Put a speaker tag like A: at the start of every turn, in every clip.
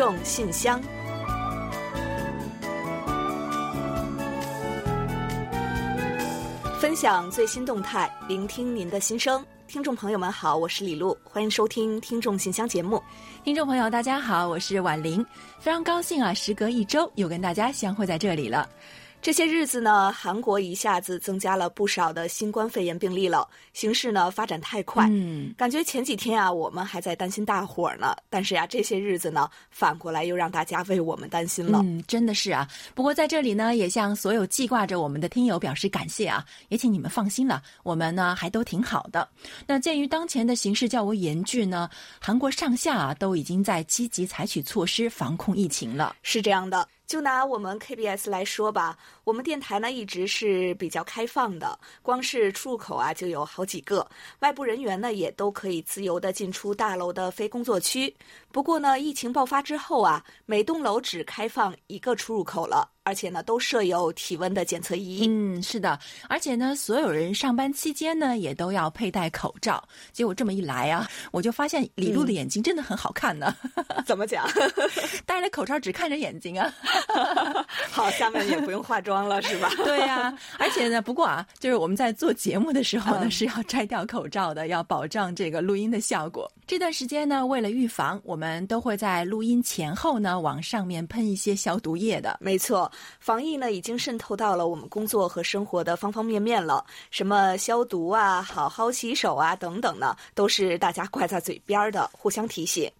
A: 众信箱，分享最新动态，聆听您的心声。听众朋友们好，我是李璐，欢迎收听《听众信箱》节目。
B: 听众朋友大家好，我是婉玲，非常高兴啊，时隔一周又跟大家相会在这里了。
A: 这些日子呢，韩国一下子增加了不少的新冠肺炎病例了，形势呢发展太快，
B: 嗯，
A: 感觉前几天啊，我们还在担心大伙儿呢，但是呀，这些日子呢，反过来又让大家为我们担心了。
B: 嗯，真的是啊。不过在这里呢，也向所有记挂着我们的听友表示感谢啊，也请你们放心了，我们呢还都挺好的。那鉴于当前的形势较为严峻呢，韩国上下啊都已经在积极采取措施防控疫情了。
A: 是这样的。就拿我们 KBS 来说吧，我们电台呢一直是比较开放的，光是出入口啊就有好几个，外部人员呢也都可以自由的进出大楼的非工作区。不过呢，疫情爆发之后啊，每栋楼只开放一个出入口了。而且呢，都设有体温的检测仪。
B: 嗯，是的，而且呢，所有人上班期间呢，也都要佩戴口罩。结果这么一来啊，我就发现李璐的眼睛真的很好看呢。
A: 怎么讲？
B: 戴着口罩只看着眼睛啊。
A: 好，下面也不用化妆了，是吧？
B: 对呀。而且呢，不过啊，就是我们在做节目的时候呢，是要摘掉口罩的，要保障这个录音的效果。这段时间呢，为了预防，我们都会在录音前后呢，往上面喷一些消毒液的。
A: 没错。防疫呢，已经渗透到了我们工作和生活的方方面面了。什么消毒啊、好好洗手啊等等呢，都是大家挂在嘴边的，互相提醒。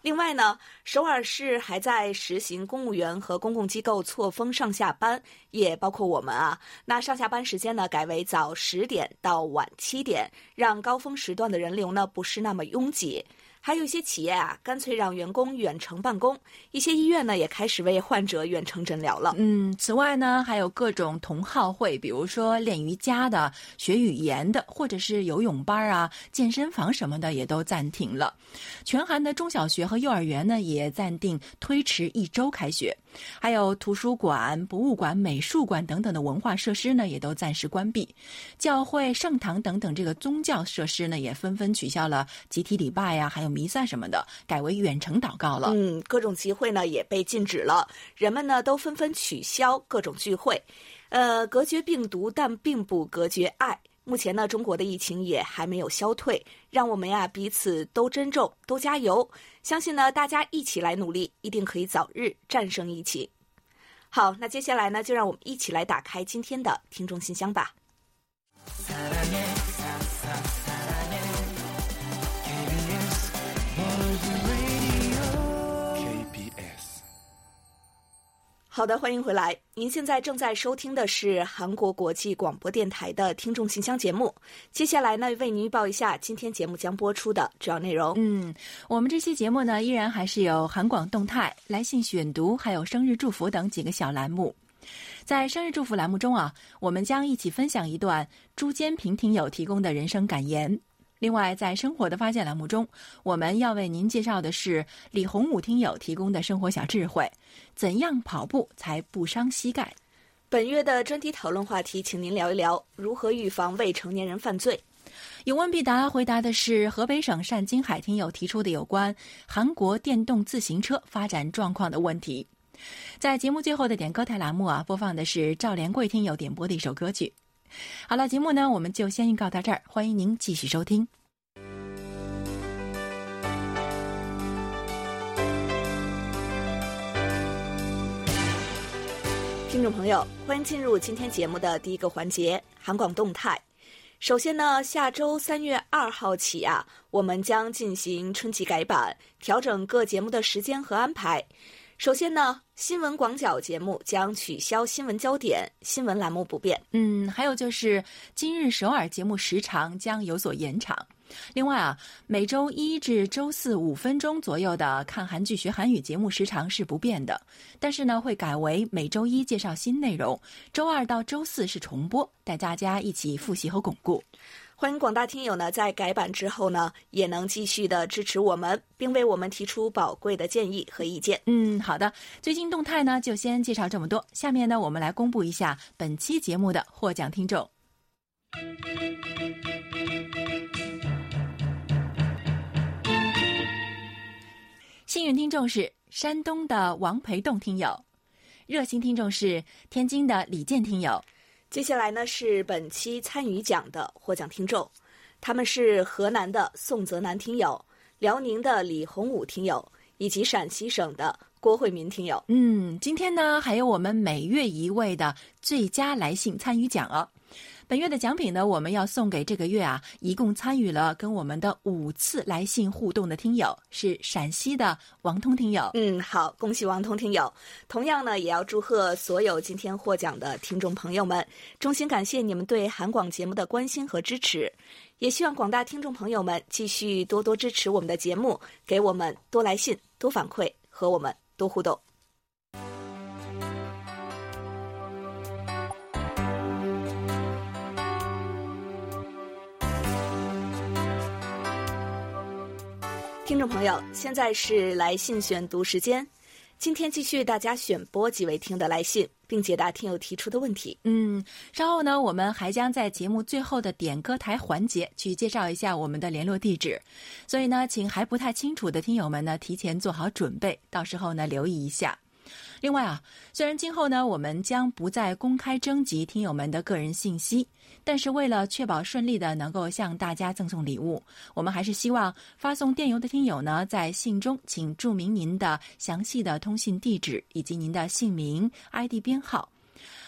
A: 另外呢，首尔市还在实行公务员和公共机构错峰上下班，也包括我们啊。那上下班时间呢，改为早十点到晚七点，让高峰时段的人流呢不是那么拥挤。还有一些企业啊，干脆让员工远程办公；一些医院呢，也开始为患者远程诊疗了。
B: 嗯，此外呢，还有各种同好会，比如说练瑜伽的、学语言的，或者是游泳班啊、健身房什么的，也都暂停了。全韩的中小学和幼儿园呢，也暂定推迟一周开学。还有图书馆、博物馆、美术馆等等的文化设施呢，也都暂时关闭。教会、圣堂等等这个宗教设施呢，也纷纷取消了集体礼拜呀，还有弥撒什么的，改为远程祷告了。
A: 嗯，各种集会呢也被禁止了，人们呢都纷纷取消各种聚会。呃，隔绝病毒，但并不隔绝爱。目前呢，中国的疫情也还没有消退，让我们呀彼此都珍重，都加油。相信呢，大家一起来努力，一定可以早日战胜疫情。好，那接下来呢，就让我们一起来打开今天的听众信箱吧。好的，欢迎回来。您现在正在收听的是韩国国际广播电台的听众信箱节目。接下来呢，为您预报一下今天节目将播出的主要内容。
B: 嗯，我们这期节目呢，依然还是有韩广动态、来信选读，还有生日祝福等几个小栏目。在生日祝福栏目中啊，我们将一起分享一段朱坚平听友提供的人生感言。另外，在生活的发现栏目中，我们要为您介绍的是李洪武听友提供的生活小智慧：怎样跑步才不伤膝盖？
A: 本月的专题讨论话题，请您聊一聊如何预防未成年人犯罪。
B: 有问必答，回答的是河北省单金海听友提出的有关韩国电动自行车发展状况的问题。在节目最后的点歌台栏目啊，播放的是赵连贵听友点播的一首歌曲。好了，节目呢，我们就先预告到这儿，欢迎您继续收听。
A: 听众朋友，欢迎进入今天节目的第一个环节——韩广动态。首先呢，下周三月二号起啊，我们将进行春季改版，调整各节目的时间和安排。首先呢，新闻广角节目将取消新闻焦点，新闻栏目不变。
B: 嗯，还有就是今日首尔节目时长将有所延长。另外啊，每周一至周四五分钟左右的看韩剧学韩语节目时长是不变的，但是呢，会改为每周一介绍新内容，周二到周四是重播，带大家一起复习和巩固。
A: 欢迎广大听友呢，在改版之后呢，也能继续的支持我们，并为我们提出宝贵的建议和意见。
B: 嗯，好的。最近动态呢，就先介绍这么多。下面呢，我们来公布一下本期节目的获奖听众。幸运听众是山东的王培栋听友，热心听众是天津的李健听友。
A: 接下来呢是本期参与奖的获奖听众，他们是河南的宋泽南听友、辽宁的李洪武听友以及陕西省的郭慧民听友。
B: 嗯，今天呢还有我们每月一位的最佳来信参与奖哦。本月的奖品呢，我们要送给这个月啊，一共参与了跟我们的五次来信互动的听友，是陕西的王通听友。
A: 嗯，好，恭喜王通听友。同样呢，也要祝贺所有今天获奖的听众朋友们，衷心感谢你们对韩广节目的关心和支持，也希望广大听众朋友们继续多多支持我们的节目，给我们多来信、多反馈，和我们多互动。听众朋友，现在是来信选读时间。今天继续大家选播几位听的来信，并解答听友提出的问题。
B: 嗯，稍后呢，我们还将在节目最后的点歌台环节去介绍一下我们的联络地址。所以呢，请还不太清楚的听友们呢，提前做好准备，到时候呢，留意一下。另外啊，虽然今后呢，我们将不再公开征集听友们的个人信息，但是为了确保顺利的能够向大家赠送礼物，我们还是希望发送电邮的听友呢，在信中请注明您的详细的通信地址以及您的姓名、ID 编号。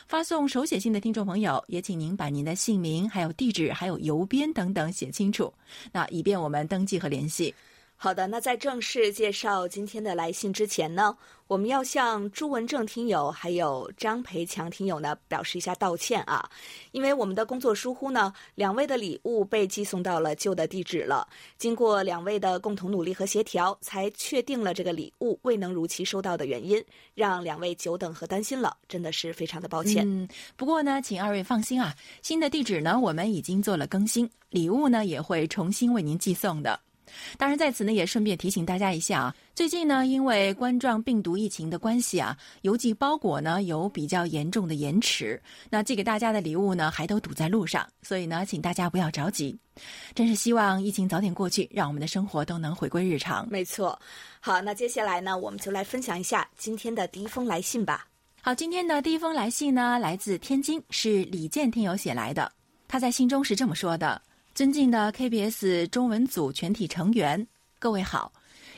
B: 发送手写信的听众朋友，也请您把您的姓名、还有地址、还有邮编等等写清楚，那以便我们登记和联系。
A: 好的，那在正式介绍今天的来信之前呢，我们要向朱文正听友还有张培强听友呢表示一下道歉啊，因为我们的工作疏忽呢，两位的礼物被寄送到了旧的地址了。经过两位的共同努力和协调，才确定了这个礼物未能如期收到的原因，让两位久等和担心了，真的是非常的抱歉。
B: 嗯，不过呢，请二位放心啊，新的地址呢我们已经做了更新，礼物呢也会重新为您寄送的。当然，在此呢也顺便提醒大家一下啊，最近呢因为冠状病毒疫情的关系啊，邮寄包裹呢有比较严重的延迟，那寄给大家的礼物呢还都堵在路上，所以呢请大家不要着急，真是希望疫情早点过去，让我们的生活都能回归日常。
A: 没错，好，那接下来呢我们就来分享一下今天的第一封来信吧。
B: 好，今天的第一封来信呢来自天津，是李健听友写来的，他在信中是这么说的。尊敬的 KBS 中文组全体成员，各位好！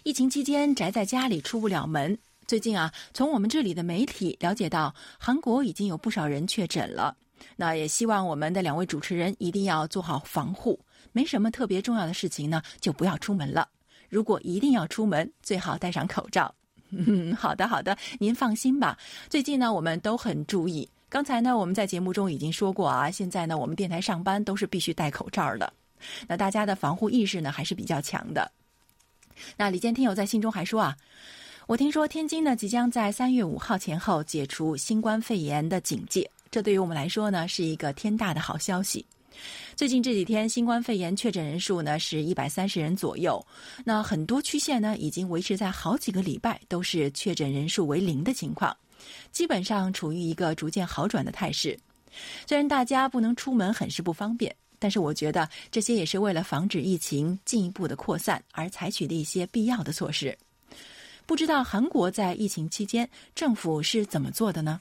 B: 疫情期间宅在家里出不了门。最近啊，从我们这里的媒体了解到，韩国已经有不少人确诊了。那也希望我们的两位主持人一定要做好防护。没什么特别重要的事情呢，就不要出门了。如果一定要出门，最好戴上口罩。嗯好的，好的，您放心吧。最近呢，我们都很注意。刚才呢，我们在节目中已经说过啊，现在呢，我们电台上班都是必须戴口罩的。那大家的防护意识呢，还是比较强的。那李健听友在信中还说啊，我听说天津呢即将在三月五号前后解除新冠肺炎的警戒，这对于我们来说呢是一个天大的好消息。最近这几天新冠肺炎确诊人数呢是一百三十人左右，那很多区县呢已经维持在好几个礼拜都是确诊人数为零的情况。基本上处于一个逐渐好转的态势。虽然大家不能出门，很是不方便，但是我觉得这些也是为了防止疫情进一步的扩散而采取的一些必要的措施。不知道韩国在疫情期间政府是怎么做的呢？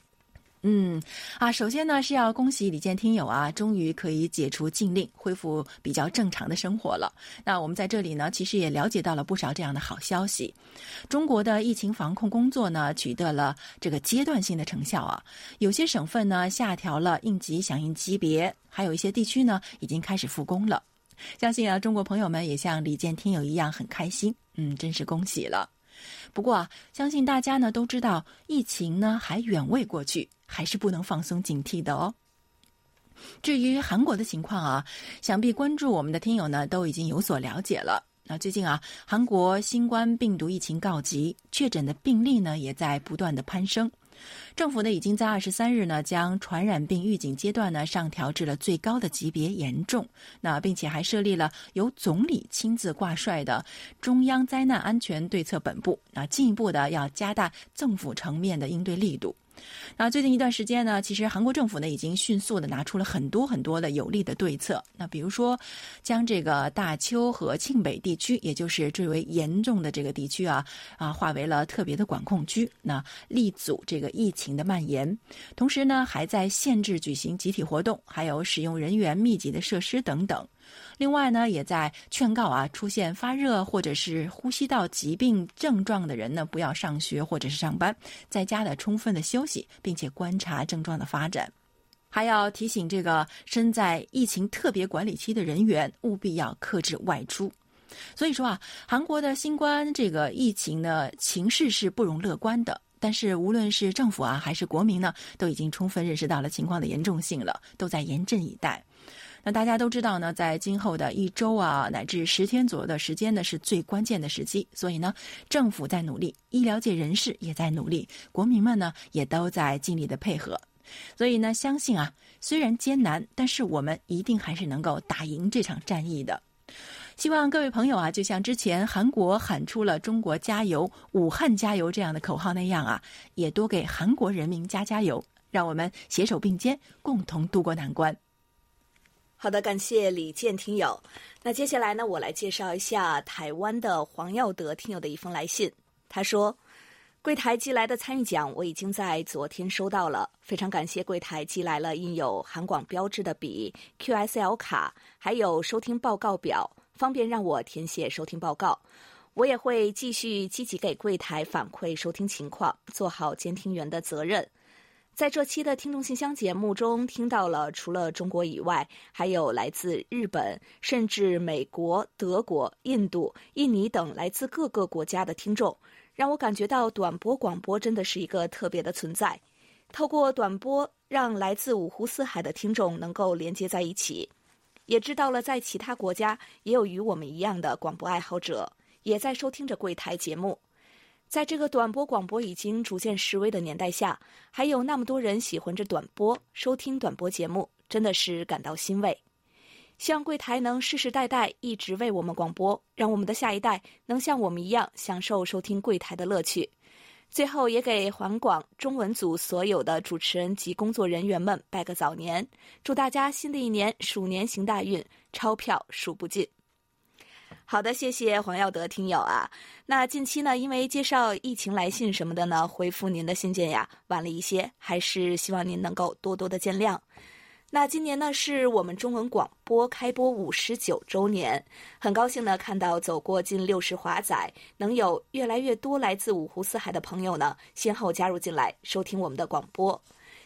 B: 嗯啊，首先呢是要恭喜李健听友啊，终于可以解除禁令，恢复比较正常的生活了。那我们在这里呢，其实也了解到了不少这样的好消息。中国的疫情防控工作呢，取得了这个阶段性的成效啊。有些省份呢下调了应急响应级别，还有一些地区呢已经开始复工了。相信啊，中国朋友们也像李健听友一样很开心。嗯，真是恭喜了。不过啊，相信大家呢都知道，疫情呢还远未过去。还是不能放松警惕的哦。至于韩国的情况啊，想必关注我们的听友呢都已经有所了解了。那最近啊，韩国新冠病毒疫情告急，确诊的病例呢也在不断的攀升。政府呢已经在二十三日呢将传染病预警阶段呢上调至了最高的级别严重。那并且还设立了由总理亲自挂帅的中央灾难安全对策本部，那进一步的要加大政府层面的应对力度。那最近一段时间呢，其实韩国政府呢已经迅速的拿出了很多很多的有力的对策。那比如说，将这个大邱和庆北地区，也就是最为严重的这个地区啊啊，划为了特别的管控区，那力阻这个疫情的蔓延。同时呢，还在限制举行集体活动，还有使用人员密集的设施等等。另外呢，也在劝告啊，出现发热或者是呼吸道疾病症状的人呢，不要上学或者是上班，在家的充分的休息，并且观察症状的发展。还要提醒这个身在疫情特别管理期的人员，务必要克制外出。所以说啊，韩国的新冠这个疫情呢，情势是不容乐观的。但是无论是政府啊，还是国民呢，都已经充分认识到了情况的严重性了，都在严阵以待。那大家都知道呢，在今后的一周啊，乃至十天左右的时间呢，是最关键的时期。所以呢，政府在努力，医疗界人士也在努力，国民们呢也都在尽力的配合。所以呢，相信啊，虽然艰难，但是我们一定还是能够打赢这场战役的。希望各位朋友啊，就像之前韩国喊出了“中国加油，武汉加油”这样的口号那样啊，也多给韩国人民加加油，让我们携手并肩，共同渡过难关。
A: 好的，感谢李健听友。那接下来呢，我来介绍一下台湾的黄耀德听友的一封来信。他说：“柜台寄来的参与奖我已经在昨天收到了，非常感谢柜台寄来了印有韩广标志的笔、QSL 卡，还有收听报告表，方便让我填写收听报告。我也会继续积极给柜台反馈收听情况，做好监听员的责任。”在这期的听众信箱节目中，听到了除了中国以外，还有来自日本、甚至美国、德国、印度、印尼等来自各个国家的听众，让我感觉到短波广播真的是一个特别的存在。透过短波，让来自五湖四海的听众能够连接在一起，也知道了在其他国家也有与我们一样的广播爱好者，也在收听着柜台节目。在这个短波广播已经逐渐式微的年代下，还有那么多人喜欢着短波收听短波节目，真的是感到欣慰。希望柜台能世世代代一直为我们广播，让我们的下一代能像我们一样享受收听柜台的乐趣。最后，也给环广中文组所有的主持人及工作人员们拜个早年，祝大家新的一年鼠年行大运，钞票数不尽。好的，谢谢黄耀德听友啊。那近期呢，因为介绍疫情来信什么的呢，回复您的信件呀晚了一些，还是希望您能够多多的见谅。那今年呢，是我们中文广播开播五十九周年，很高兴呢看到走过近六十华载，能有越来越多来自五湖四海的朋友呢，先后加入进来收听我们的广播，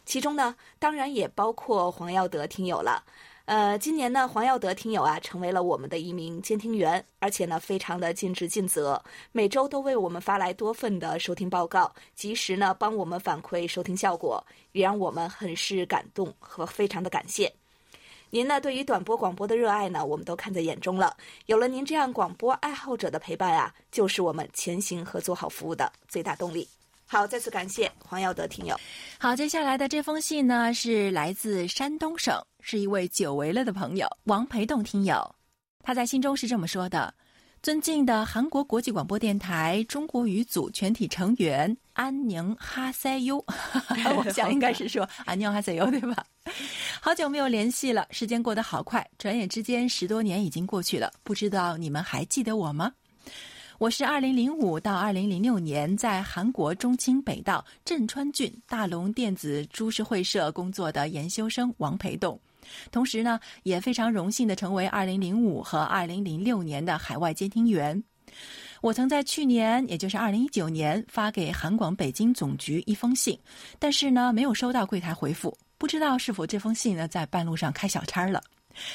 A: 其中呢，当然也包括黄耀德听友了。呃，今年呢，黄耀德听友啊，成为了我们的一名监听员，而且呢，非常的尽职尽责，每周都为我们发来多份的收听报告，及时呢帮我们反馈收听效果，也让我们很是感动和非常的感谢。您呢，对于短波广播的热爱呢，我们都看在眼中了。有了您这样广播爱好者的陪伴啊，就是我们前行和做好服务的最大动力。好，再次感谢黄耀德听友。
B: 好，接下来的这封信呢，是来自山东省。是一位久违了的朋友王培栋听友，他在信中是这么说的：“尊敬的韩国国际广播电台中国语组全体成员，安宁哈塞优，我想应该是说安宁哈塞优对吧？好久没有联系了，时间过得好快，转眼之间十多年已经过去了，不知道你们还记得我吗？我是二零零五到二零零六年在韩国中清北道镇川郡大龙电子株式会社工作的研修生王培栋。”同时呢，也非常荣幸的成为2005和2006年的海外监听员。我曾在去年，也就是2019年发给韩广北京总局一封信，但是呢，没有收到柜台回复，不知道是否这封信呢在半路上开小差了。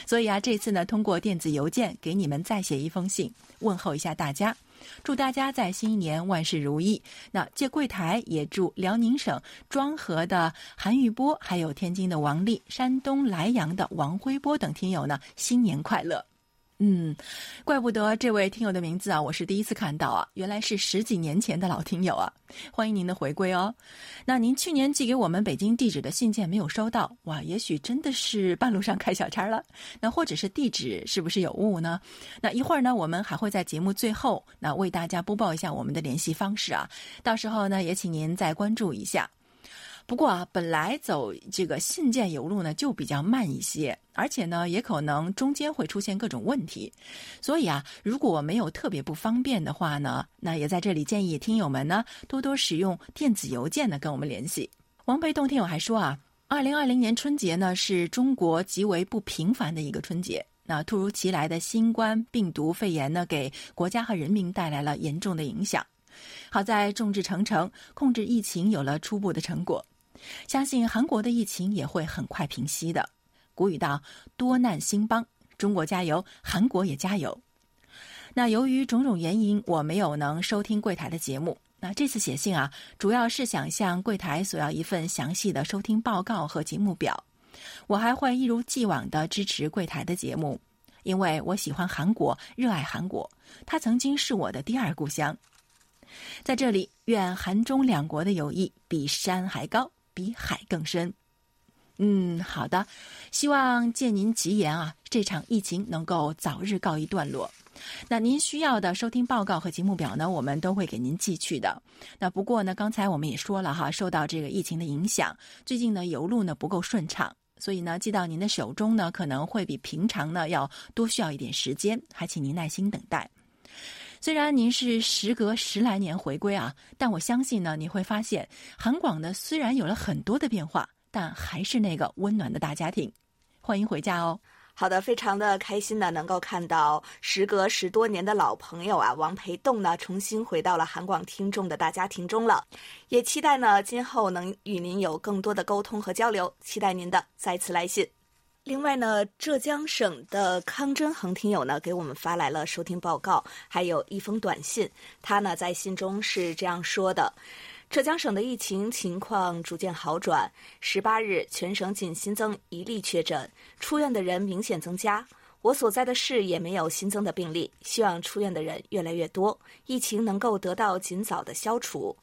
B: 所以啊，这次呢，通过电子邮件给你们再写一封信，问候一下大家。祝大家在新一年万事如意。那借柜台也祝辽宁省庄河的韩玉波，还有天津的王丽、山东莱阳的王辉波等听友呢，新年快乐。嗯，怪不得这位听友的名字啊，我是第一次看到啊，原来是十几年前的老听友啊，欢迎您的回归哦。那您去年寄给我们北京地址的信件没有收到，哇，也许真的是半路上开小差了，那或者是地址是不是有误呢？那一会儿呢，我们还会在节目最后那为大家播报一下我们的联系方式啊，到时候呢，也请您再关注一下。不过啊，本来走这个信件邮路呢就比较慢一些，而且呢也可能中间会出现各种问题，所以啊，如果没有特别不方便的话呢，那也在这里建议听友们呢多多使用电子邮件呢跟我们联系。王培栋听友还说啊，二零二零年春节呢是中国极为不平凡的一个春节，那突如其来的新冠病毒肺炎呢给国家和人民带来了严重的影响，好在众志成城，控制疫情有了初步的成果。相信韩国的疫情也会很快平息的。古语道：“多难兴邦”，中国加油，韩国也加油。那由于种种原因，我没有能收听柜台的节目。那这次写信啊，主要是想向柜台索要一份详细的收听报告和节目表。我还会一如既往的支持柜台的节目，因为我喜欢韩国，热爱韩国，它曾经是我的第二故乡。在这里，愿韩中两国的友谊比山还高。比海更深。嗯，好的，希望借您吉言啊，这场疫情能够早日告一段落。那您需要的收听报告和节目表呢，我们都会给您寄去的。那不过呢，刚才我们也说了哈，受到这个疫情的影响，最近呢邮路呢不够顺畅，所以呢寄到您的手中呢可能会比平常呢要多需要一点时间，还请您耐心等待。虽然您是时隔十来年回归啊，但我相信呢，你会发现韩广呢虽然有了很多的变化，但还是那个温暖的大家庭。欢迎回家哦！
A: 好的，非常的开心呢，能够看到时隔十多年的老朋友啊，王培栋呢重新回到了韩广听众的大家庭中了。也期待呢今后能与您有更多的沟通和交流，期待您的再次来信。另外呢，浙江省的康真恒听友呢给我们发来了收听报告，还有一封短信。他呢在信中是这样说的：浙江省的疫情情况逐渐好转，十八日全省仅新增一例确诊，出院的人明显增加。我所在的市也没有新增的病例，希望出院的人越来越多，疫情能够得到尽早的消除。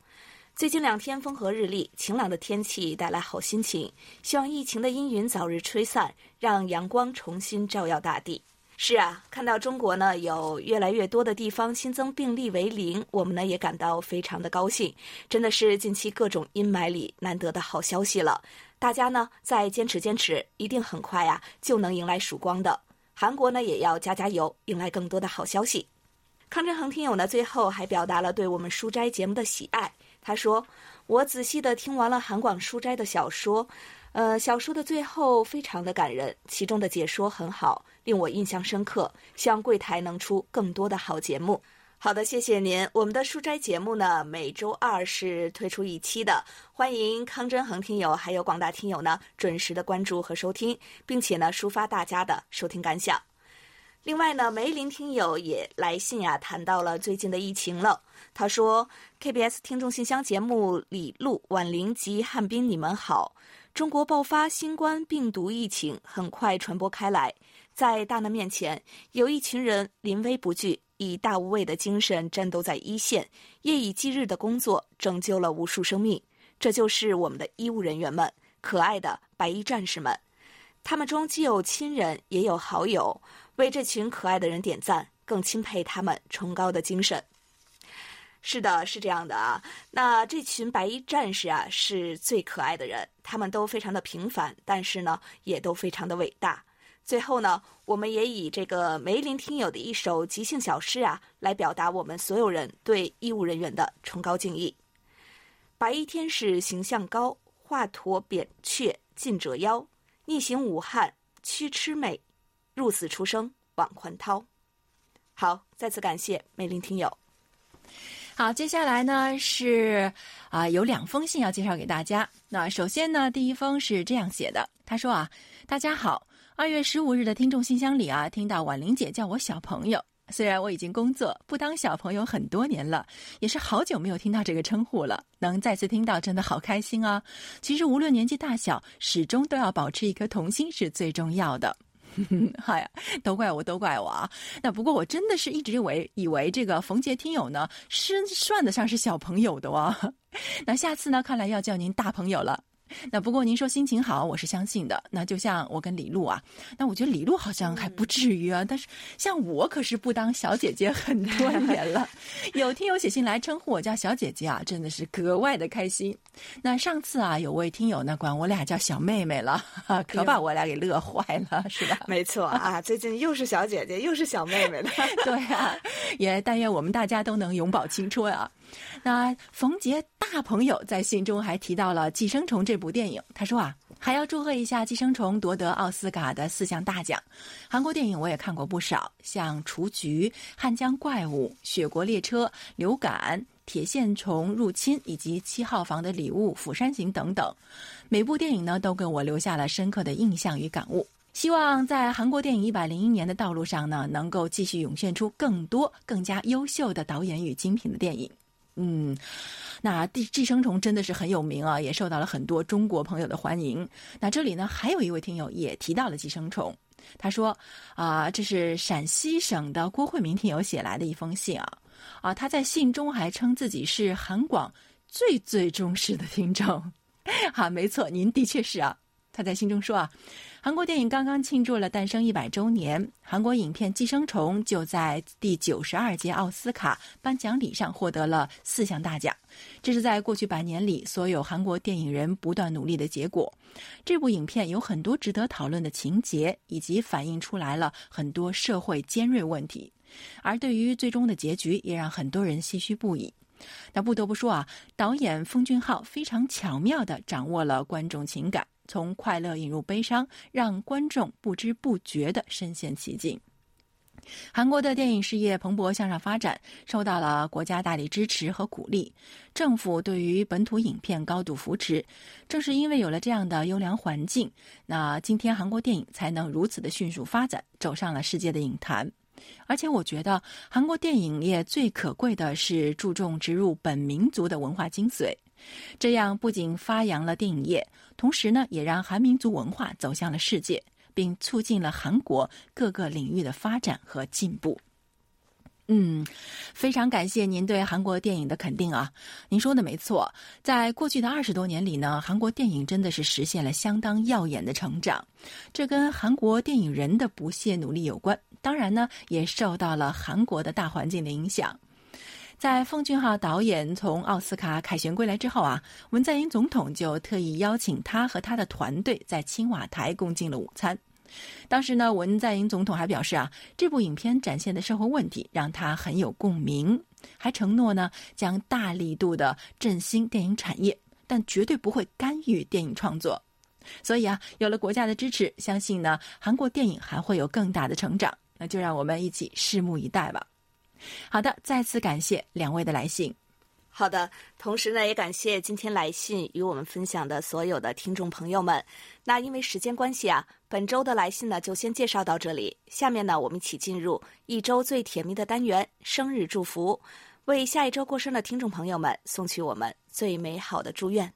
A: 最近两天风和日丽，晴朗的天气带来好心情。希望疫情的阴云早日吹散，让阳光重新照耀大地。是啊，看到中国呢有越来越多的地方新增病例为零，我们呢也感到非常的高兴。真的是近期各种阴霾里难得的好消息了。大家呢再坚持坚持，一定很快呀就能迎来曙光的。韩国呢也要加加油，迎来更多的好消息。康振恒听友呢最后还表达了对我们书斋节目的喜爱。他说：“我仔细的听完了韩广书斋的小说，呃，小说的最后非常的感人，其中的解说很好，令我印象深刻。希望柜台能出更多的好节目。”好的，谢谢您。我们的书斋节目呢，每周二是推出一期的，欢迎康真恒听友还有广大听友呢准时的关注和收听，并且呢抒发大家的收听感想。另外呢，梅林听友也来信呀，谈到了最近的疫情了。他说：“KBS 听众信箱节目李璐、婉玲及汉斌，你们好。中国爆发新冠病毒疫情，很快传播开来。在大难面前，有一群人临危不惧，以大无畏的精神战斗在一线，夜以继日的工作，拯救了无数生命。这就是我们的医务人员们，可爱的白衣战士们。他们中既有亲人，也有好友。”为这群可爱的人点赞，更钦佩他们崇高的精神。是的，是这样的啊。那这群白衣战士啊，是最可爱的人，他们都非常的平凡，但是呢，也都非常的伟大。最后呢，我们也以这个梅林听友的一首即兴小诗啊，来表达我们所有人对医务人员的崇高敬意。白衣天使形象高，华佗扁鹊尽折腰，逆行武汉驱魑魅。入死出生挽宽涛，好，再次感谢美玲听友。
B: 好，接下来呢是啊，有两封信要介绍给大家。那首先呢，第一封是这样写的，他说啊，大家好，二月十五日的听众信箱里啊，听到婉玲姐叫我小朋友，虽然我已经工作不当小朋友很多年了，也是好久没有听到这个称呼了，能再次听到真的好开心啊。其实无论年纪大小，始终都要保持一颗童心是最重要的。好 呀，都怪我，都怪我啊！那不过我真的是一直以为以为这个冯杰听友呢是算得上是小朋友的哇。那下次呢，看来要叫您大朋友了。那不过您说心情好，我是相信的。那就像我跟李璐啊，那我觉得李璐好像还不至于啊。但是像我可是不当小姐姐很多年了，有听友写信来称呼我叫小姐姐啊，真的是格外的开心。那上次啊，有位听友呢管我俩叫小妹妹了，可把我俩给乐坏了，是吧？
A: 没错啊，最近又是小姐姐又是小妹妹的，
B: 对啊，也但愿我们大家都能永葆青春啊。那冯杰大朋友在信中还提到了《寄生虫》这部电影，他说啊，还要祝贺一下《寄生虫》夺得奥斯卡的四项大奖。韩国电影我也看过不少，像《雏菊》《汉江怪物》《雪国列车》《流感》《铁线虫入侵》以及《七号房的礼物》《釜山行》等等，每部电影呢都给我留下了深刻的印象与感悟。希望在韩国电影一百零一年的道路上呢，能够继续涌现出更多更加优秀的导演与精品的电影。嗯，那《寄寄生虫》真的是很有名啊，也受到了很多中国朋友的欢迎。那这里呢，还有一位听友也提到了《寄生虫》，他说啊，这是陕西省的郭慧明听友写来的一封信啊啊，他在信中还称自己是韩广最最忠实的听众。好，没错，您的确是啊。他在信中说啊。韩国电影刚刚庆祝了诞生一百周年，韩国影片《寄生虫》就在第九十二届奥斯卡颁奖礼上获得了四项大奖，这是在过去百年里所有韩国电影人不断努力的结果。这部影片有很多值得讨论的情节，以及反映出来了很多社会尖锐问题，而对于最终的结局，也让很多人唏嘘不已。那不得不说啊，导演奉俊昊非常巧妙地掌握了观众情感。从快乐引入悲伤，让观众不知不觉地深陷其境。韩国的电影事业蓬勃向上发展，受到了国家大力支持和鼓励，政府对于本土影片高度扶持。正是因为有了这样的优良环境，那今天韩国电影才能如此的迅速发展，走上了世界的影坛。而且，我觉得韩国电影业最可贵的是注重植入本民族的文化精髓。这样不仅发扬了电影业，同时呢，也让韩民族文化走向了世界，并促进了韩国各个领域的发展和进步。嗯，非常感谢您对韩国电影的肯定啊！您说的没错，在过去的二十多年里呢，韩国电影真的是实现了相当耀眼的成长。这跟韩国电影人的不懈努力有关，当然呢，也受到了韩国的大环境的影响。在奉俊昊导演从奥斯卡凯旋归来之后啊，文在寅总统就特意邀请他和他的团队在青瓦台共进了午餐。当时呢，文在寅总统还表示啊，这部影片展现的社会问题让他很有共鸣，还承诺呢将大力度的振兴电影产业，但绝对不会干预电影创作。所以啊，有了国家的支持，相信呢韩国电影还会有更大的成长。那就让我们一起拭目以待吧。好的，再次感谢两位的来信。
A: 好的，同时呢，也感谢今天来信与我们分享的所有的听众朋友们。那因为时间关系啊，本周的来信呢就先介绍到这里。下面呢，我们一起进入一周最甜蜜的单元——生日祝福，为下一周过生的听众朋友们送去我们最美好的祝愿。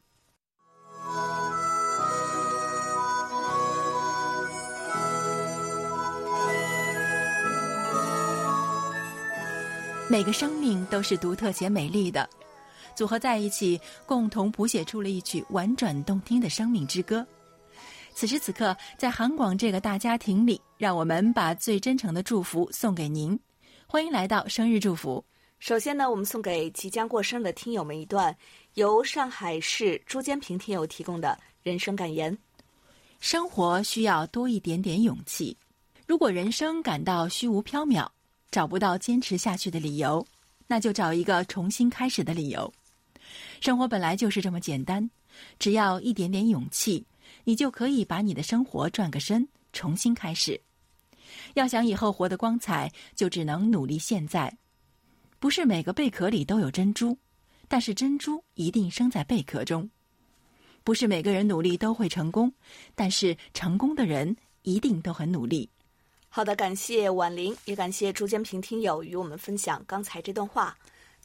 B: 每个生命都是独特且美丽的，组合在一起，共同谱写出了一曲婉转动听的生命之歌。此时此刻，在韩广这个大家庭里，让我们把最真诚的祝福送给您。欢迎来到生日祝福。
A: 首先呢，我们送给即将过生的听友们一段由上海市朱坚平听友提供的人生感言：
B: 生活需要多一点点勇气。如果人生感到虚无缥缈。找不到坚持下去的理由，那就找一个重新开始的理由。生活本来就是这么简单，只要一点点勇气，你就可以把你的生活转个身，重新开始。要想以后活得光彩，就只能努力现在。不是每个贝壳里都有珍珠，但是珍珠一定生在贝壳中。不是每个人努力都会成功，但是成功的人一定都很努力。
A: 好的，感谢婉玲，也感谢朱坚平听友与我们分享刚才这段话。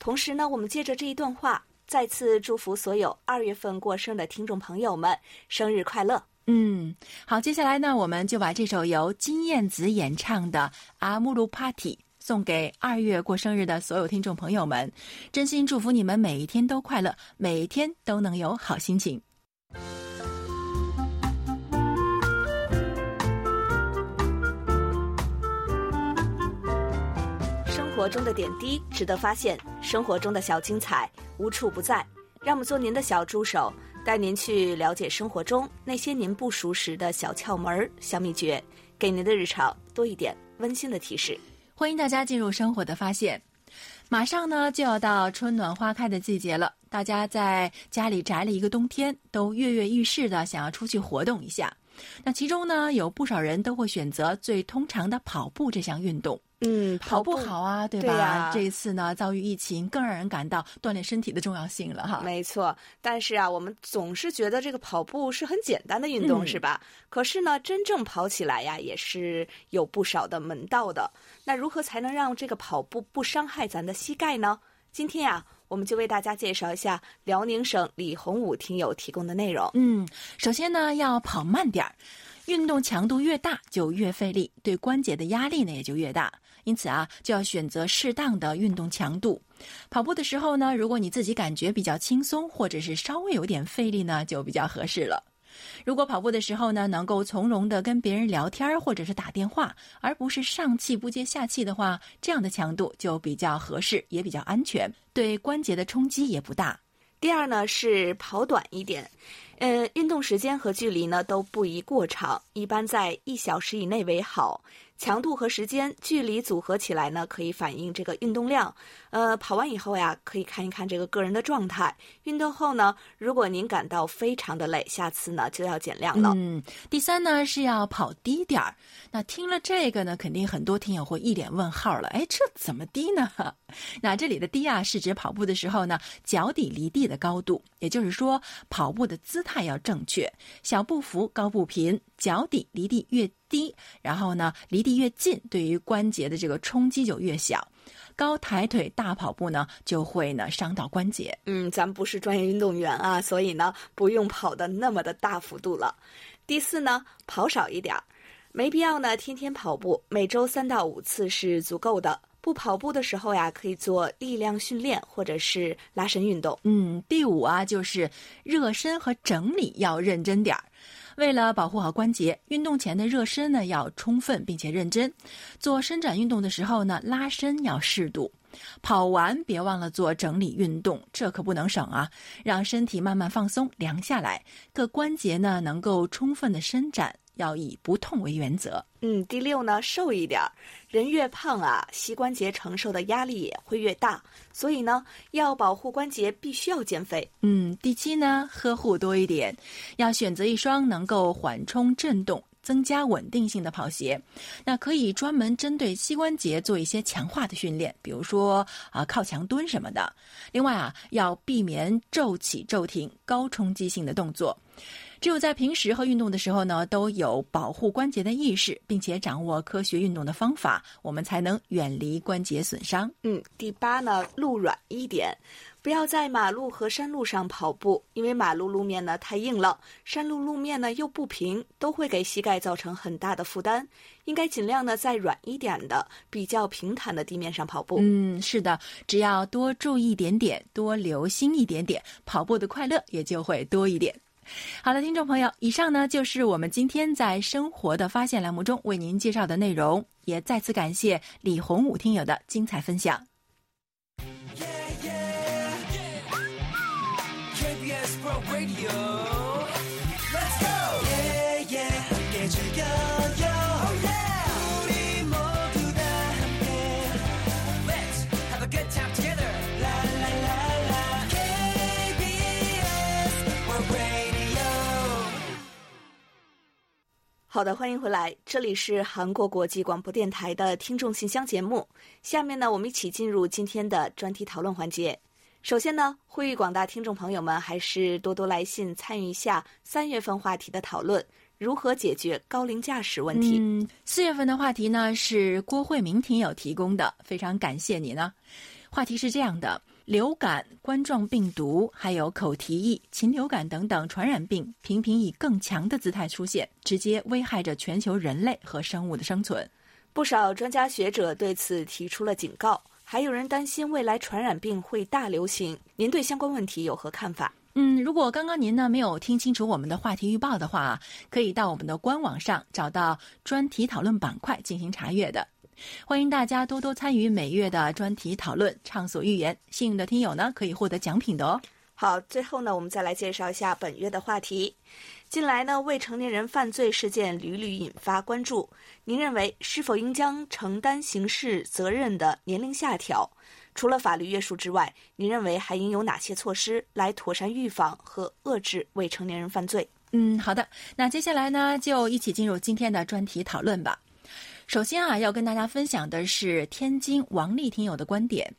A: 同时呢，我们借着这一段话，再次祝福所有二月份过生的听众朋友们生日快乐。
B: 嗯，好，接下来呢，我们就把这首由金燕子演唱的《阿姆鲁 Party》送给二月过生日的所有听众朋友们，真心祝福你们每一天都快乐，每一天都能有好心情。
A: 活中的点滴值得发现，生活中的小精彩无处不在。让我们做您的小助手，带您去了解生活中那些您不熟识的小窍门、小秘诀，给您的日常多一点温馨的提示。
B: 欢迎大家进入生活的发现。马上呢就要到春暖花开的季节了，大家在家里宅了一个冬天，都跃跃欲试的想要出去活动一下。那其中呢，有不少人都会选择最通常的跑步这项运动。
A: 嗯，
B: 跑步好啊，对吧？这一次呢，遭遇疫情，更让人感到锻炼身体的重要性了哈。
A: 没错，但是啊，我们总是觉得这个跑步是很简单的运动，
B: 嗯
A: 是吧？可是呢，真正跑起来呀，也是有不少的门道的。那如何才能让这个跑步不伤害咱的膝盖呢？今天呀，我们就为大家介绍一下辽宁省李洪武听友提供的内容。
B: 嗯，首先呢，要跑慢点儿。运动强度越大，就越费力，对关节的压力呢也就越大。因此啊，就要选择适当的运动强度。跑步的时候呢，如果你自己感觉比较轻松，或者是稍微有点费力呢，就比较合适了。如果跑步的时候呢，能够从容的跟别人聊天儿或者是打电话，而不是上气不接下气的话，这样的强度就比较合适，也比较安全，对关节的冲击也不大。
A: 第二呢是跑短一点，呃，运动时间和距离呢都不宜过长，一般在一小时以内为好。强度和时间、距离组合起来呢，可以反映这个运动量。呃，跑完以后呀，可以看一看这个个人的状态。运动后呢，如果您感到非常的累，下次呢就要减量了。
B: 嗯，第三呢是要跑低点儿。那听了这个呢，肯定很多听友会一脸问号了。哎，这怎么低呢？那这里的低啊，是指跑步的时候呢，脚底离地的高度，也就是说，跑步的姿态要正确，小步幅，高步频，脚底离地越低，然后呢，离地越近，对于关节的这个冲击就越小。高抬腿大跑步呢，就会呢伤到关节。
A: 嗯，咱不是专业运动员啊，所以呢，不用跑的那么的大幅度了。第四呢，跑少一点儿，没必要呢天天跑步，每周三到五次是足够的。不跑步的时候呀，可以做力量训练或者是拉伸运动。
B: 嗯，第五啊，就是热身和整理要认真点儿。为了保护好关节，运动前的热身呢要充分并且认真。做伸展运动的时候呢，拉伸要适度。跑完别忘了做整理运动，这可不能省啊！让身体慢慢放松凉下来，各关节呢能够充分的伸展，要以不痛为原则。
A: 嗯，第六呢，瘦一点儿。人越胖啊，膝关节承受的压力也会越大，所以呢，要保护关节，必须要减肥。
B: 嗯，第七呢，呵护多一点，要选择一双能够缓冲震动、增加稳定性的跑鞋。那可以专门针对膝关节做一些强化的训练，比如说啊靠墙蹲什么的。另外啊，要避免骤起骤停、高冲击性的动作。只有在平时和运动的时候呢，都有保护关节的意识，并且掌握科学运动的方法，我们才能远离关节损伤。
A: 嗯，第八呢，路软一点，不要在马路和山路上跑步，因为马路路面呢太硬了，山路路面呢又不平，都会给膝盖造成很大的负担。应该尽量呢在软一点的、比较平坦的地面上跑步。
B: 嗯，是的，只要多注意一点点，多留心一点点，跑步的快乐也就会多一点。好了，听众朋友，以上呢就是我们今天在生活的发现栏目中为您介绍的内容，也再次感谢李洪武听友的精彩分享。
A: 好的，欢迎回来，这里是韩国国际广播电台的听众信箱节目。下面呢，我们一起进入今天的专题讨论环节。首先呢，呼吁广大听众朋友们还是多多来信参与一下三月份话题的讨论：如何解决高龄驾驶问题？
B: 嗯，四月份的话题呢是郭慧明听友提供的，非常感谢你呢。话题是这样的：流感、冠状病毒、还有口蹄疫、禽流感等等传染病，频频以更强的姿态出现，直接危害着全球人类和生物的生存。
A: 不少专家学者对此提出了警告，还有人担心未来传染病会大流行。您对相关问题有何看法？
B: 嗯，如果刚刚您呢没有听清楚我们的话题预报的话，可以到我们的官网上找到专题讨论板块进行查阅的。欢迎大家多多参与每月的专题讨论，畅所欲言。幸运的听友呢，可以获得奖品的哦。
A: 好，最后呢，我们再来介绍一下本月的话题。近来呢，未成年人犯罪事件屡屡引发关注。您认为是否应将承担刑事责任的年龄下调？除了法律约束之外，您认为还应有哪些措施来妥善预防和遏制未成年人犯罪？
B: 嗯，好的。那接下来呢，就一起进入今天的专题讨论吧。首先啊，要跟大家分享的是天津王丽听友的观点。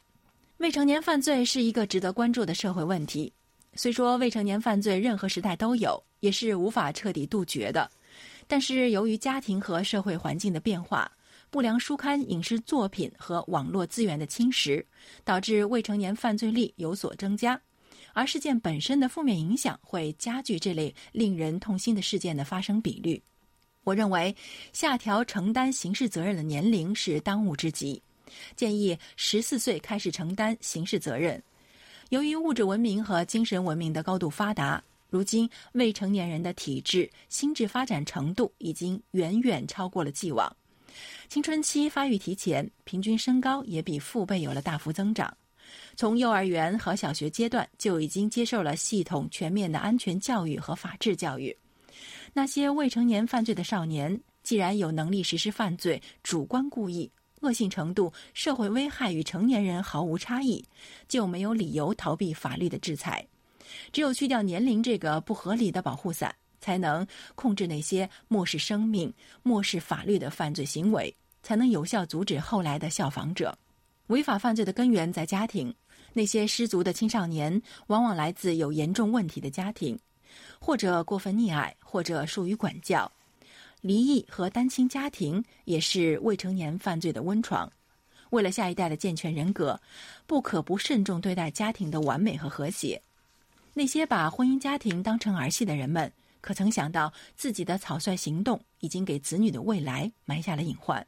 B: 未成年犯罪是一个值得关注的社会问题。虽说未成年犯罪任何时代都有，也是无法彻底杜绝的，但是由于家庭和社会环境的变化、不良书刊影视作品和网络资源的侵蚀，导致未成年犯罪率有所增加，而事件本身的负面影响会加剧这类令人痛心的事件的发生比率。我认为下调承担刑事责任的年龄是当务之急。建议十四岁开始承担刑事责任。由于物质文明和精神文明的高度发达，如今未成年人的体质、心智发展程度已经远远超过了既往。青春期发育提前，平均身高也比父辈有了大幅增长。从幼儿园和小学阶段就已经接受了系统全面的安全教育和法治教育。那些未成年犯罪的少年，既然有能力实施犯罪，主观故意。恶性程度、社会危害与成年人毫无差异，就没有理由逃避法律的制裁。只有去掉年龄这个不合理的保护伞，才能控制那些漠视生命、漠视法律的犯罪行为，才能有效阻止后来的效仿者。违法犯罪的根源在家庭，那些失足的青少年往往来自有严重问题的家庭，或者过分溺爱，或者疏于管教。离异和单亲家庭也是未成年犯罪的温床。为了下一代的健全人格，不可不慎重对待家庭的完美和和谐。那些把婚姻家庭当成儿戏的人们，可曾想到自己的草率行动已经给子女的未来埋下了隐患？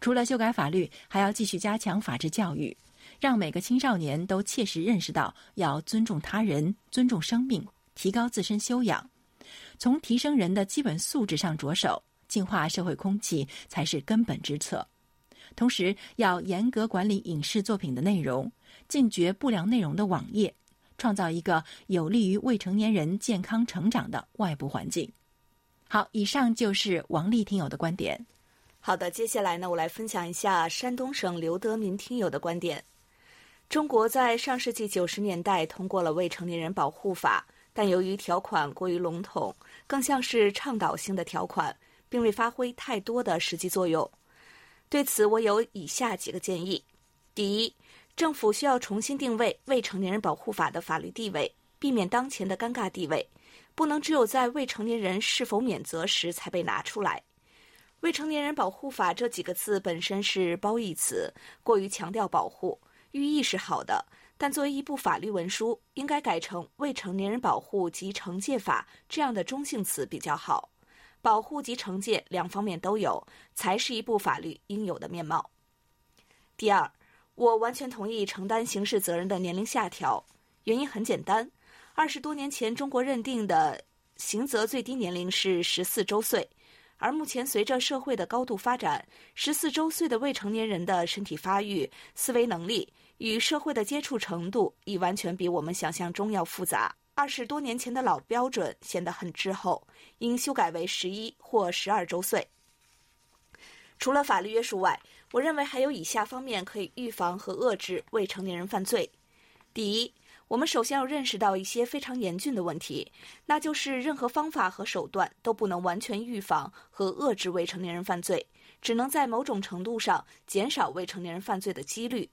B: 除了修改法律，还要继续加强法治教育，让每个青少年都切实认识到要尊重他人、尊重生命，提高自身修养。从提升人的基本素质上着手，净化社会空气才是根本之策。同时，要严格管理影视作品的内容，禁绝不良内容的网页，创造一个有利于未成年人健康成长的外部环境。好，以上就是王丽听友的观点。
A: 好的，接下来呢，我来分享一下山东省刘德民听友的观点。中国在上世纪九十年代通过了《未成年人保护法》。但由于条款过于笼统，更像是倡导性的条款，并未发挥太多的实际作用。对此，我有以下几个建议：第一，政府需要重新定位《未成年人保护法》的法律地位，避免当前的尴尬地位，不能只有在未成年人是否免责时才被拿出来。《未成年人保护法》这几个字本身是褒义词，过于强调保护，寓意是好的。但作为一部法律文书，应该改成《未成年人保护及惩戒法》这样的中性词比较好。保护及惩戒两方面都有，才是一部法律应有的面貌。第二，我完全同意承担刑事责任的年龄下调，原因很简单：二十多年前中国认定的刑责最低年龄是十四周岁，而目前随着社会的高度发展，十四周岁的未成年人的身体发育、思维能力。与社会的接触程度已完全比我们想象中要复杂。二十多年前的老标准显得很滞后，应修改为十一或十二周岁。除了法律约束外，我认为还有以下方面可以预防和遏制未成年人犯罪：第一，我们首先要认识到一些非常严峻的问题，那就是任何方法和手段都不能完全预防和遏制未成年人犯罪，只能在某种程度上减少未成年人犯罪的几率。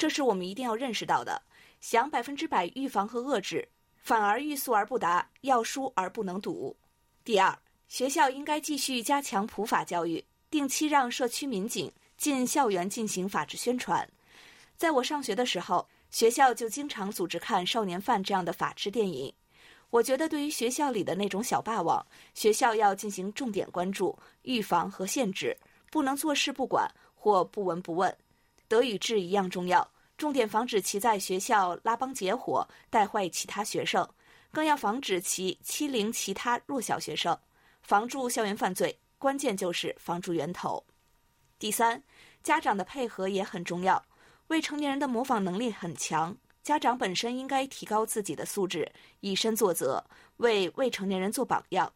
A: 这是我们一定要认识到的。想百分之百预防和遏制，反而欲速而不达，要疏而不能堵。第二，学校应该继续加强普法教育，定期让社区民警进校园进行法制宣传。在我上学的时候，学校就经常组织看《少年犯》这样的法制电影。我觉得，对于学校里的那种小霸王，学校要进行重点关注、预防和限制，不能坐视不管或不闻不问。德与智一样重要，重点防止其在学校拉帮结伙，带坏其他学生，更要防止其欺凌其他弱小学生。防住校园犯罪，关键就是防住源头。第三，家长的配合也很重要。未成年人的模仿能力很强，家长本身应该提高自己的素质，以身作则，为未成年人做榜样，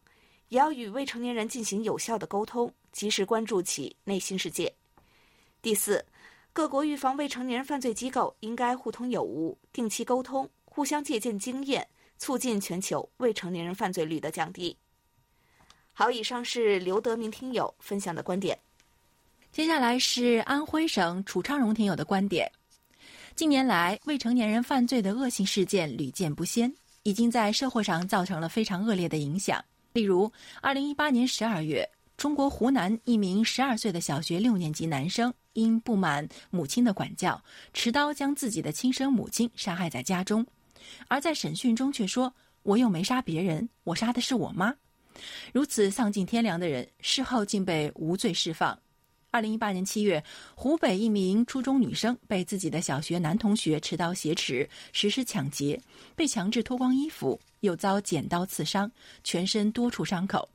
A: 也要与未成年人进行有效的沟通，及时关注其内心世界。第四，各国预防未成年人犯罪机构应该互通有无，定期沟通，互相借鉴经验，促进全球未成年人犯罪率的降低。好，以上是刘德明听友分享的观点。
B: 接下来是安徽省楚昌荣听友的观点。近年来，未成年人犯罪的恶性事件屡见不鲜，已经在社会上造成了非常恶劣的影响。例如，二零一八年十二月，中国湖南一名十二岁的小学六年级男生因不满母亲的管教，持刀将自己的亲生母亲杀害在家中，而在审讯中却说：“我又没杀别人，我杀的是我妈。”如此丧尽天良的人，事后竟被无罪释放。二零一八年七月，湖北一名初中女生被自己的小学男同学持刀挟持，实施抢劫，被强制脱光衣服，又遭剪刀刺伤，全身多处伤口。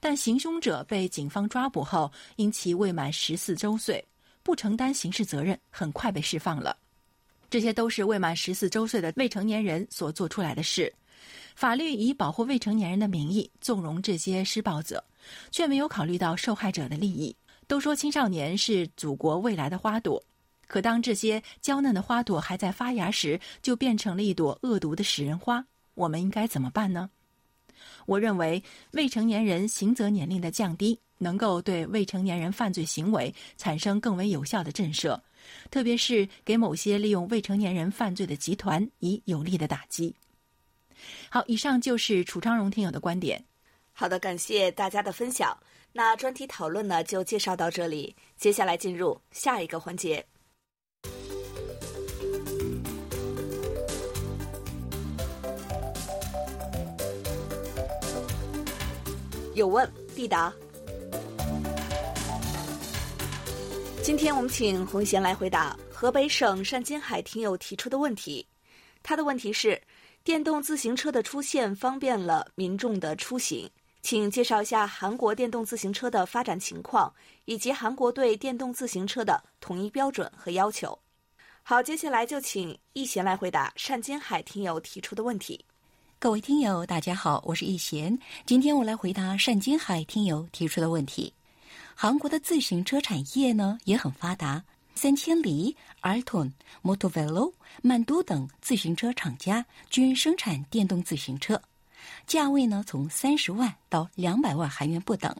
B: 但行凶者被警方抓捕后，因其未满十四周岁，不承担刑事责任，很快被释放了。这些都是未满十四周岁的未成年人所做出来的事。法律以保护未成年人的名义纵容这些施暴者，却没有考虑到受害者的利益。都说青少年是祖国未来的花朵，可当这些娇嫩的花朵还在发芽时，就变成了一朵恶毒的食人花。我们应该怎么办呢？我认为，未成年人刑责年龄的降低，能够对未成年人犯罪行为产生更为有效的震慑，特别是给某些利用未成年人犯罪的集团以有力的打击。好，以上就是楚昌荣听友的观点。
A: 好的，感谢大家的分享。那专题讨论呢，就介绍到这里。接下来进入下一个环节。有问必答。今天我们请洪贤来回答河北省单金海听友提出的问题。他的问题是：电动自行车的出现方便了民众的出行。请介绍一下韩国电动自行车的发展情况，以及韩国对电动自行车的统一标准和要求。好，接下来就请易贤来回答单金海听友提出的问题。
C: 各位听友，大家好，我是易贤。今天我来回答单金海听友提出的问题。韩国的自行车产业呢也很发达，三千里、Alton、Motovelo、曼都等自行车厂家均生产电动自行车。价位呢，从三十万到两百万韩元不等。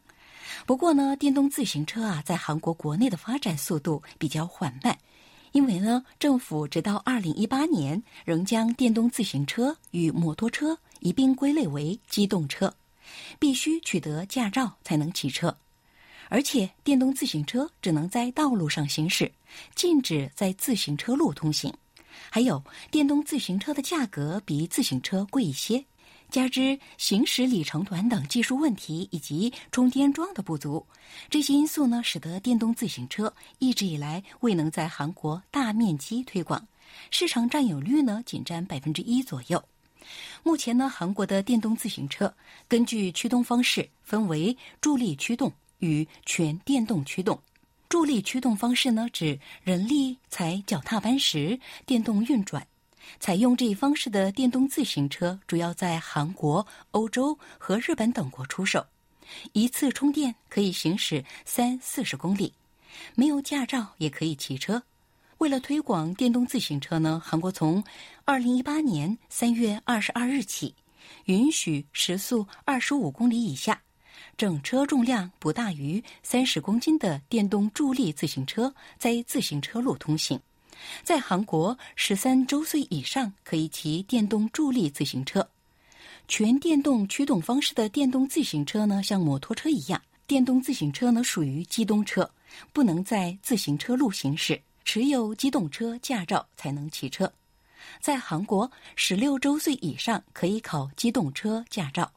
C: 不过呢，电动自行车啊，在韩国国内的发展速度比较缓慢，因为呢，政府直到二零一八年仍将电动自行车与摩托车一并归类为机动车，必须取得驾照才能骑车，而且电动自行车只能在道路上行驶，禁止在自行车路通行。还有，电动自行车的价格比自行车贵一些。加之行驶里程短等技术问题以及充电桩的不足，这些因素呢，使得电动自行车一直以来未能在韩国大面积推广，市场占有率呢仅占百分之一左右。目前呢，韩国的电动自行车根据驱动方式分为助力驱动与全电动驱动。助力驱动方式呢，指人力踩脚踏板时电动运转。采用这一方式的电动自行车主要在韩国、欧洲和日本等国出售，一次充电可以行驶三四十公里，没有驾照也可以骑车。为了推广电动自行车呢，韩国从二零一八年三月二十二日起，允许时速二十五公里以下、整车重量不大于三十公斤的电动助力自行车在自行车路通行。在韩国，十三周岁以上可以骑电动助力自行车。全电动驱动方式的电动自行车呢，像摩托车一样，电动自行车呢属于机动车，不能在自行车路行驶，持有机动车驾照才能骑车。在韩国，十六周岁以上可以考机动车驾照。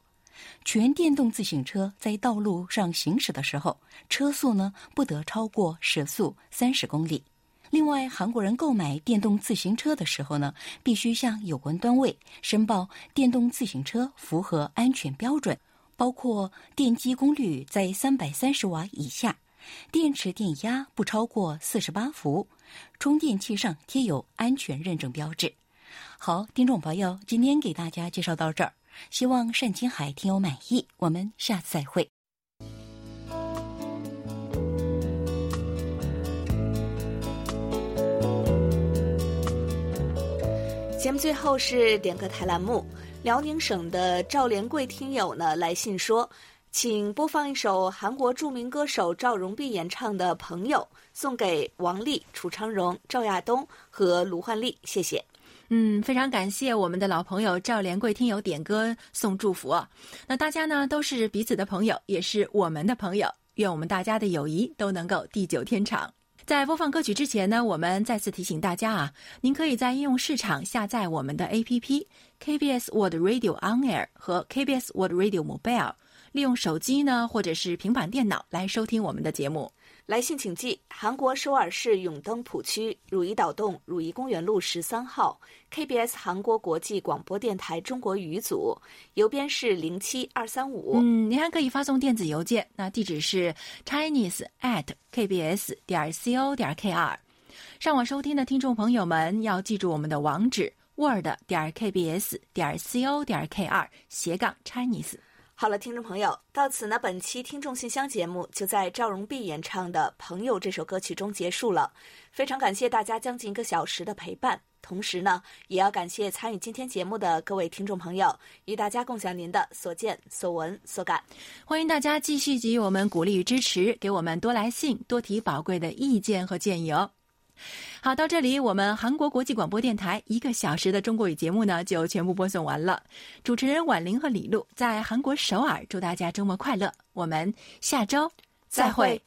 C: 全电动自行车在道路上行驶的时候，车速呢不得超过时速三十公里。另外，韩国人购买电动自行车的时候呢，必须向有关单位申报电动自行车符合安全标准，包括电机功率在三百三十瓦以下，电池电压不超过四十八伏，充电器上贴有安全认证标志。好，听众朋友，今天给大家介绍到这儿，希望单金海听友满意。我们下次再会。
A: 节目最后是点歌台栏目，辽宁省的赵连贵听友呢来信说，请播放一首韩国著名歌手赵荣弼演唱的《朋友》，送给王丽、楚昌荣、赵亚东和卢焕丽，谢谢。
B: 嗯，非常感谢我们的老朋友赵连贵听友点歌送祝福啊。那大家呢都是彼此的朋友，也是我们的朋友，愿我们大家的友谊都能够地久天长。在播放歌曲之前呢，我们再次提醒大家啊，您可以在应用市场下载我们的 APP KBS World Radio On Air 和 KBS World Radio Mobile，利用手机呢或者是平板电脑来收听我们的节目。
A: 来信请寄：韩国首尔市永登浦区汝矣岛洞汝矣公园路十三号，KBS 韩国国际广播电台中国语组，邮编是零七二三五。
B: 嗯，您还可以发送电子邮件，那地址是 chinese at kbs 点 co 点 kr。上网收听的听众朋友们要记住我们的网址 word 点 kbs 点 co 点 kr 斜杠 chinese。
A: 好了，听众朋友，到此呢，本期听众信箱节目就在赵荣碧演唱的《朋友》这首歌曲中结束了。非常感谢大家将近一个小时的陪伴，同时呢，也要感谢参与今天节目的各位听众朋友，与大家共享您的所见所闻所感。
B: 欢迎大家继续给予我们鼓励与支持，给我们多来信，多提宝贵的意见和建议哦。好，到这里，我们韩国国际广播电台一个小时的中国语节目呢，就全部播送完了。主持人婉玲和李璐在韩国首尔，祝大家周末快乐。我们下周再会。